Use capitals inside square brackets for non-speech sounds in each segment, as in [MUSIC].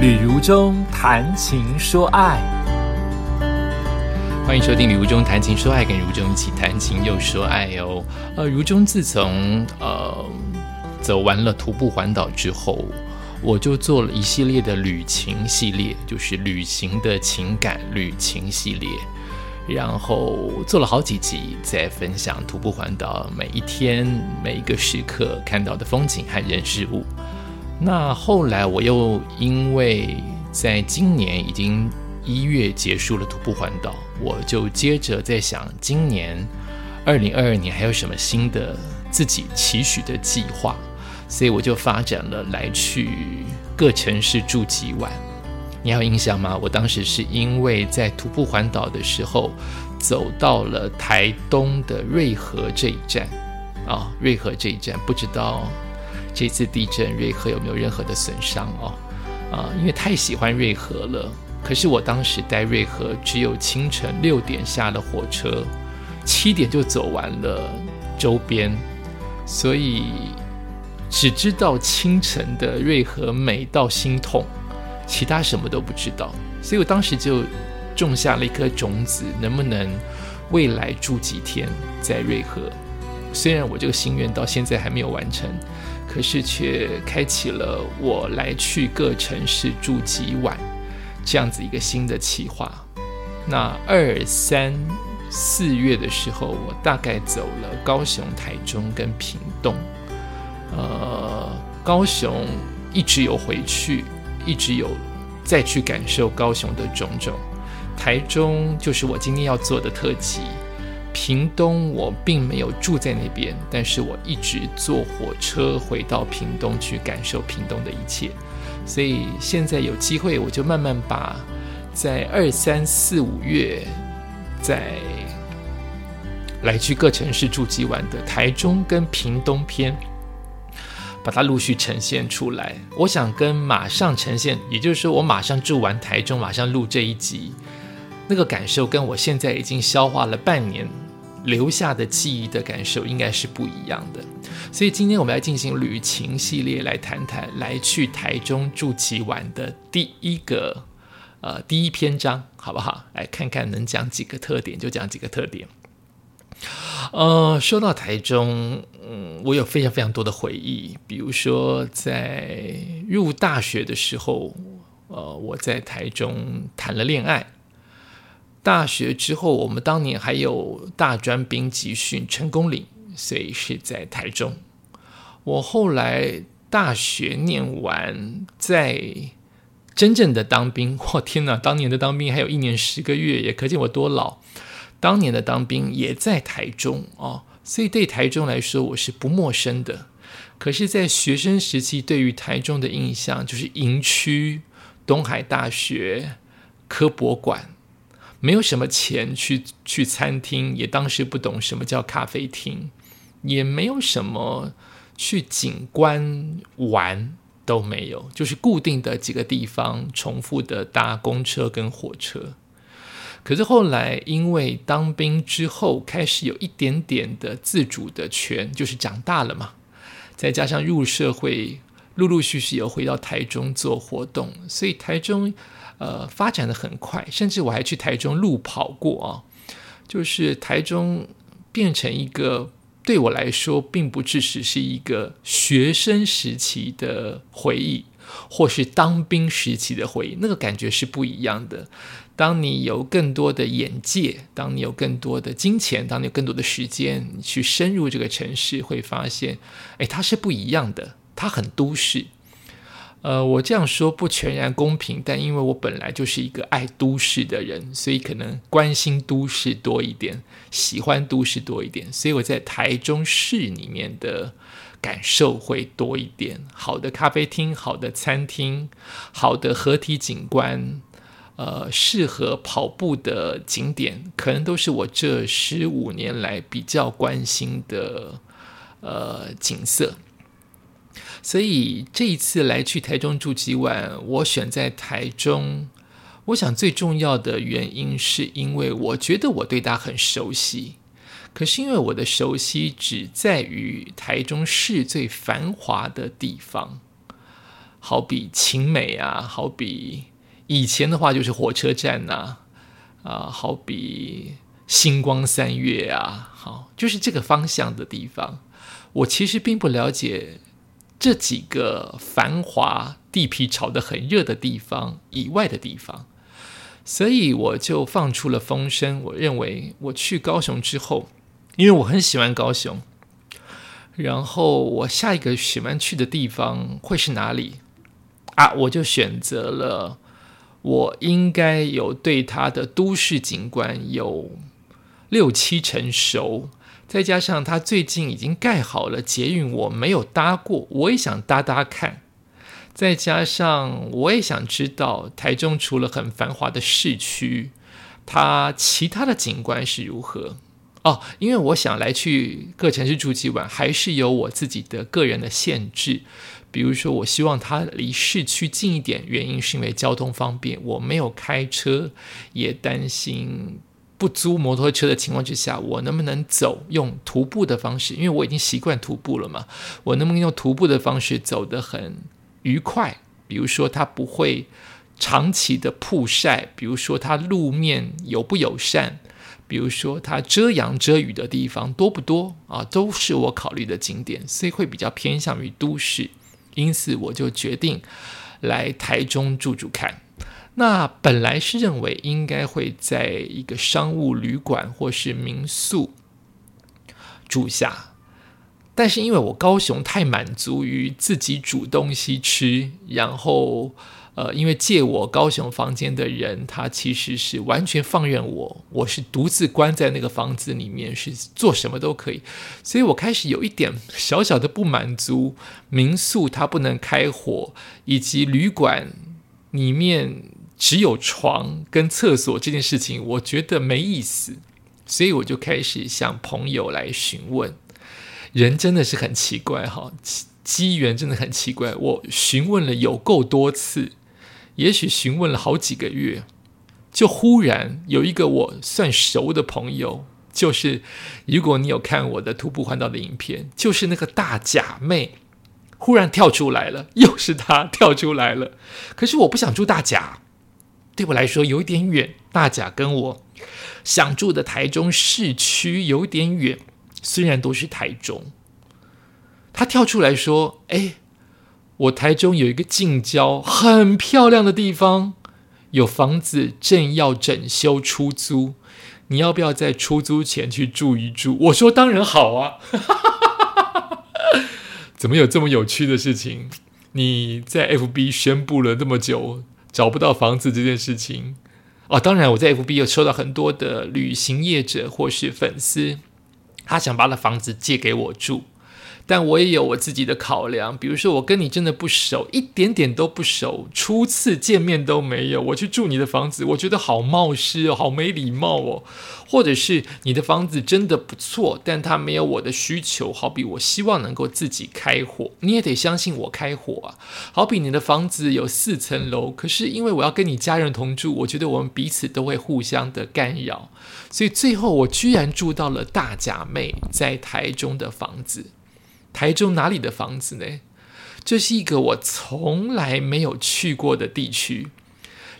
旅如中谈情说爱，欢迎收听《旅如中谈情说爱》，跟如中一起谈情又说爱哦。呃，如中自从呃走完了徒步环岛之后，我就做了一系列的旅行系列，就是旅行的情感旅行系列，然后做了好几集，在分享徒步环岛每一天每一个时刻看到的风景和人事物。那后来我又因为在今年已经一月结束了徒步环岛，我就接着在想，今年二零二二年还有什么新的自己期许的计划，所以我就发展了来去各城市住几晚。你还有印象吗？我当时是因为在徒步环岛的时候，走到了台东的瑞和这一站啊，瑞和这一站不知道。这次地震，瑞和有没有任何的损伤哦？啊，因为太喜欢瑞和了。可是我当时待瑞和，只有清晨六点下了火车，七点就走完了周边，所以只知道清晨的瑞和美到心痛，其他什么都不知道。所以我当时就种下了一颗种子，能不能未来住几天在瑞和？虽然我这个心愿到现在还没有完成。可是却开启了我来去各城市住几晚这样子一个新的企划。那二三四月的时候，我大概走了高雄、台中跟屏东。呃，高雄一直有回去，一直有再去感受高雄的种种。台中就是我今天要做的特辑。屏东我并没有住在那边，但是我一直坐火车回到屏东去感受屏东的一切，所以现在有机会我就慢慢把在二三四五月在来去各城市住几晚的台中跟屏东篇，把它陆续呈现出来。我想跟马上呈现，也就是说我马上住完台中，马上录这一集。那个感受跟我现在已经消化了半年留下的记忆的感受应该是不一样的，所以今天我们来进行旅行系列，来谈谈来去台中住几晚的第一个呃第一篇章，好不好？来看看能讲几个特点就讲几个特点。呃，说到台中，嗯，我有非常非常多的回忆，比如说在入大学的时候，呃，我在台中谈了恋爱。大学之后，我们当年还有大专兵集训成功岭，所以是在台中。我后来大学念完，在真正的当兵，我天哪！当年的当兵还有一年十个月，也可见我多老。当年的当兵也在台中哦，所以对台中来说我是不陌生的。可是，在学生时期，对于台中的印象就是营区、东海大学、科博馆。没有什么钱去去餐厅，也当时不懂什么叫咖啡厅，也没有什么去景观玩都没有，就是固定的几个地方，重复的搭公车跟火车。可是后来因为当兵之后，开始有一点点的自主的权，就是长大了嘛，再加上入社会，陆陆续续有回到台中做活动，所以台中。呃，发展的很快，甚至我还去台中路跑过啊。就是台中变成一个对我来说，并不只是是一个学生时期的回忆，或是当兵时期的回忆，那个感觉是不一样的。当你有更多的眼界，当你有更多的金钱，当你有更多的时间，去深入这个城市，会发现，哎，它是不一样的，它很都市。呃，我这样说不全然公平，但因为我本来就是一个爱都市的人，所以可能关心都市多一点，喜欢都市多一点，所以我在台中市里面的感受会多一点。好的咖啡厅、好的餐厅、好的合体景观，呃，适合跑步的景点，可能都是我这十五年来比较关心的呃景色。所以这一次来去台中住几晚，我选在台中。我想最重要的原因是因为我觉得我对它很熟悉。可是因为我的熟悉只在于台中市最繁华的地方，好比晴美啊，好比以前的话就是火车站呐，啊，好比星光三月啊，好，就是这个方向的地方。我其实并不了解这几个繁华、地皮炒得很热的地方以外的地方，所以我就放出了风声。我认为我去高雄之后，因为我很喜欢高雄，然后我下一个喜欢去的地方会是哪里啊？我就选择了我应该有对它的都市景观有六七成熟。再加上他最近已经盖好了捷运，我没有搭过，我也想搭搭看。再加上我也想知道台中除了很繁华的市区，它其他的景观是如何哦。因为我想来去各城市住几晚，还是有我自己的个人的限制。比如说，我希望它离市区近一点，原因是因为交通方便，我没有开车，也担心。不租摩托车的情况之下，我能不能走用徒步的方式？因为我已经习惯徒步了嘛，我能不能用徒步的方式走得很愉快？比如说，它不会长期的曝晒，比如说它路面友不友善，比如说它遮阳遮雨的地方多不多啊？都是我考虑的景点，所以会比较偏向于都市。因此，我就决定来台中住住看。那本来是认为应该会在一个商务旅馆或是民宿住下，但是因为我高雄太满足于自己煮东西吃，然后呃，因为借我高雄房间的人，他其实是完全放任我，我是独自关在那个房子里面，是做什么都可以，所以我开始有一点小小的不满足，民宿它不能开火，以及旅馆里面。只有床跟厕所这件事情，我觉得没意思，所以我就开始向朋友来询问。人真的是很奇怪哈，机缘真的很奇怪。我询问了有够多次，也许询问了好几个月，就忽然有一个我算熟的朋友，就是如果你有看我的徒步环岛的影片，就是那个大假妹，忽然跳出来了，又是她跳出来了。可是我不想住大甲。对我来说有一点远，大甲跟我想住的台中市区有点远，虽然都是台中。他跳出来说：“哎，我台中有一个近郊很漂亮的地方，有房子正要整修出租，你要不要在出租前去住一住？”我说：“当然好啊！” [LAUGHS] 怎么有这么有趣的事情？你在 FB 宣布了那么久。找不到房子这件事情啊，当然我在 FB 有收到很多的旅行业者或是粉丝，他想把他的房子借给我住。但我也有我自己的考量，比如说我跟你真的不熟，一点点都不熟，初次见面都没有，我去住你的房子，我觉得好冒失哦，好没礼貌哦。或者是你的房子真的不错，但它没有我的需求，好比我希望能够自己开火，你也得相信我开火啊。好比你的房子有四层楼，可是因为我要跟你家人同住，我觉得我们彼此都会互相的干扰，所以最后我居然住到了大假妹在台中的房子。台中哪里的房子呢？这是一个我从来没有去过的地区。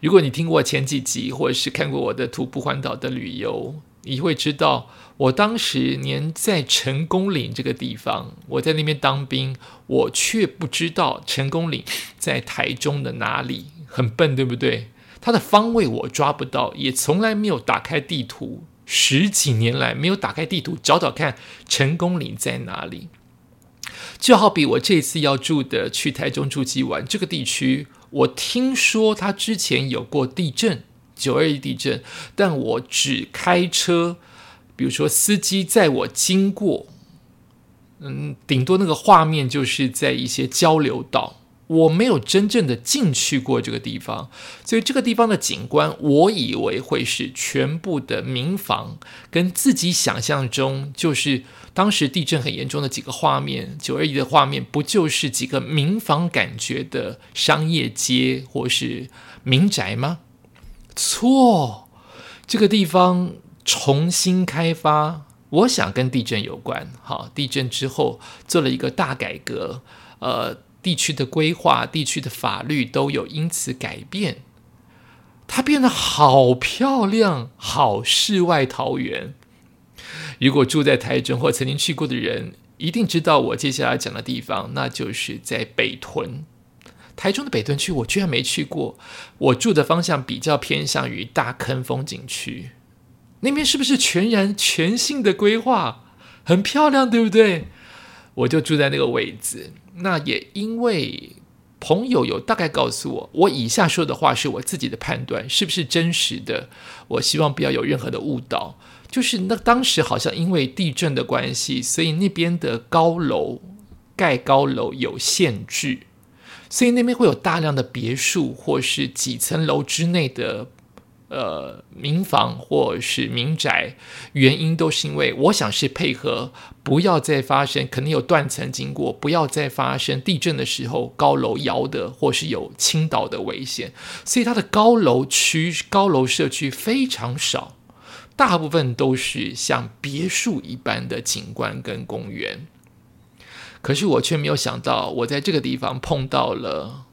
如果你听过前几集，或者是看过我的徒步环岛的旅游，你会知道，我当时年在成功岭这个地方，我在那边当兵，我却不知道成功岭在台中的哪里，很笨，对不对？它的方位我抓不到，也从来没有打开地图，十几年来没有打开地图找找看成功岭在哪里。就好比我这次要住的去台中住几晚这个地区，我听说它之前有过地震，九二一地震，但我只开车，比如说司机载我经过，嗯，顶多那个画面就是在一些交流道。我没有真正的进去过这个地方，所以这个地方的景观，我以为会是全部的民房，跟自己想象中就是当时地震很严重的几个画面，九二一的画面，不就是几个民房感觉的商业街或是民宅吗？错，这个地方重新开发，我想跟地震有关。好，地震之后做了一个大改革，呃。地区的规划、地区的法律都有因此改变。它变得好漂亮，好世外桃源。如果住在台中或曾经去过的人，一定知道我接下来讲的地方，那就是在北屯。台中的北屯区，我居然没去过。我住的方向比较偏向于大坑风景区，那边是不是全然全新的规划，很漂亮，对不对？我就住在那个位置。那也因为朋友有大概告诉我，我以下说的话是我自己的判断，是不是真实的？我希望不要有任何的误导。就是那当时好像因为地震的关系，所以那边的高楼盖高楼有限制，所以那边会有大量的别墅或是几层楼之内的呃民房或是民宅，原因都是因为我想是配合不要再发生，可能有断层经过，不要再发生地震的时候高楼摇的或是有倾倒的危险，所以它的高楼区高楼社区非常少。大部分都是像别墅一般的景观跟公园，可是我却没有想到，我在这个地方碰到了。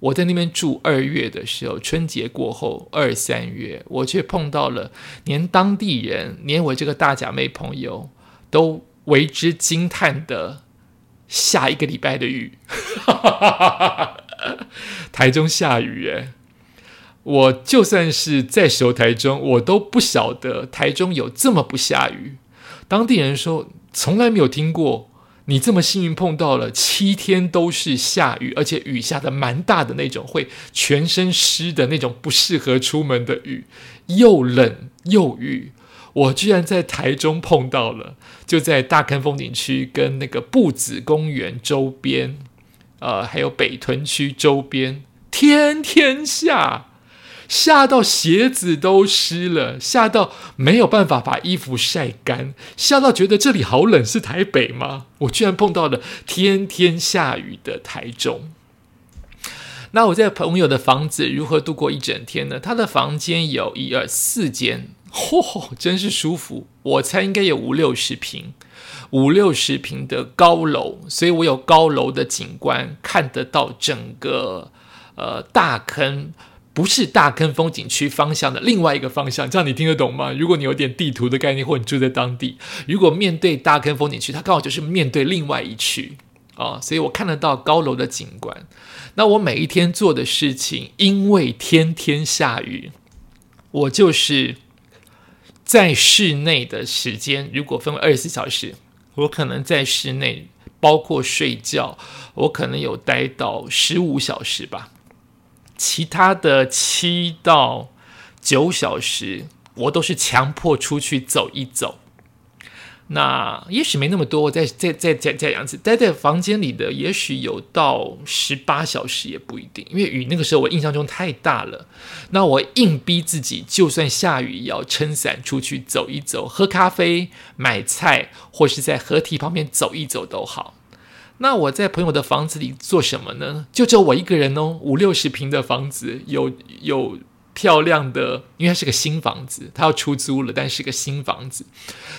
我在那边住二月的时候，春节过后二三月，我却碰到了连当地人，连我这个大假妹朋友都为之惊叹的下一个礼拜的雨，[LAUGHS] 台中下雨耶。我就算是在熟台中，我都不晓得台中有这么不下雨。当地人说从来没有听过你这么幸运碰到了七天都是下雨，而且雨下的蛮大的那种，会全身湿的那种不适合出门的雨，又冷又雨。我居然在台中碰到了，就在大坑风景区跟那个布子公园周边，呃，还有北屯区周边，天天下。吓到鞋子都湿了，吓到没有办法把衣服晒干，吓到觉得这里好冷，是台北吗？我居然碰到了天天下雨的台中。那我在朋友的房子如何度过一整天呢？他的房间有一二四间，嚯，真是舒服。我猜应该有五六十平，五六十平的高楼，所以我有高楼的景观，看得到整个呃大坑。不是大坑风景区方向的另外一个方向，这样你听得懂吗？如果你有点地图的概念，或你住在当地，如果面对大坑风景区，它刚好就是面对另外一区啊，所以我看得到高楼的景观。那我每一天做的事情，因为天天下雨，我就是在室内的时间，如果分为二十四小时，我可能在室内，包括睡觉，我可能有待到十五小时吧。其他的七到九小时，我都是强迫出去走一走。那也许没那么多，我再再再再这样子待在房间里的，也许有到十八小时也不一定。因为雨那个时候我印象中太大了，那我硬逼自己，就算下雨也要撑伞出去走一走，喝咖啡、买菜，或是在河堤旁边走一走都好。那我在朋友的房子里做什么呢？就只有我一个人哦，五六十平的房子，有有漂亮的，因为它是个新房子，它要出租了，但是个新房子，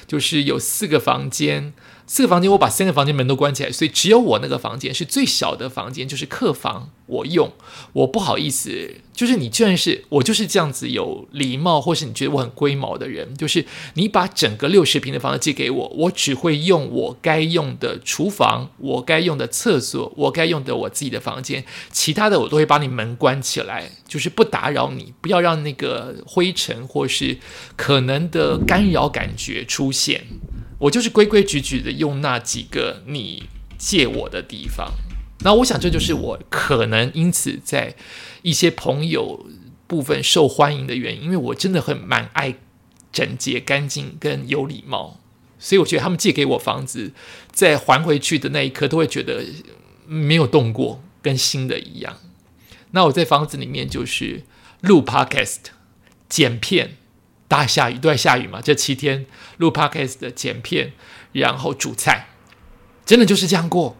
就是有四个房间。四个房间，我把三个房间门都关起来，所以只有我那个房间是最小的房间，就是客房，我用。我不好意思，就是你居然是我就是这样子有礼貌，或是你觉得我很龟毛的人，就是你把整个六十平的房子借给我，我只会用我该用的厨房，我该用的厕所，我该用的我自己的房间，其他的我都会把你门关起来，就是不打扰你，不要让那个灰尘或是可能的干扰感觉出现。我就是规规矩矩的用那几个你借我的地方，那我想这就是我可能因此在一些朋友部分受欢迎的原因，因为我真的很蛮爱整洁、干净跟有礼貌，所以我觉得他们借给我房子，在还回去的那一刻都会觉得没有动过，跟新的一样。那我在房子里面就是录 podcast、剪片。大下雨都在下雨嘛？这七天录 podcast 的剪片，然后煮菜，真的就是这样过。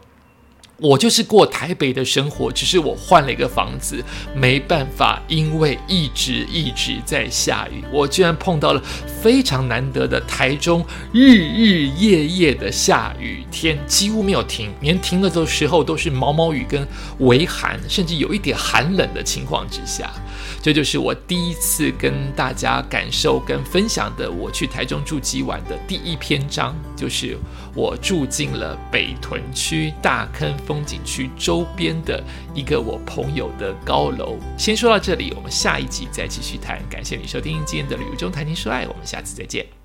我就是过台北的生活，只是我换了一个房子，没办法，因为一直一直在下雨，我居然碰到了非常难得的台中日日夜夜的下雨天，几乎没有停，连停了的时候都是毛毛雨跟微寒，甚至有一点寒冷的情况之下。这就是我第一次跟大家感受跟分享的，我去台中住几晚的第一篇章，就是我住进了北屯区大坑风景区周边的一个我朋友的高楼。先说到这里，我们下一集再继续谈。感谢你收听今天的旅游中谈情说爱，我们下次再见。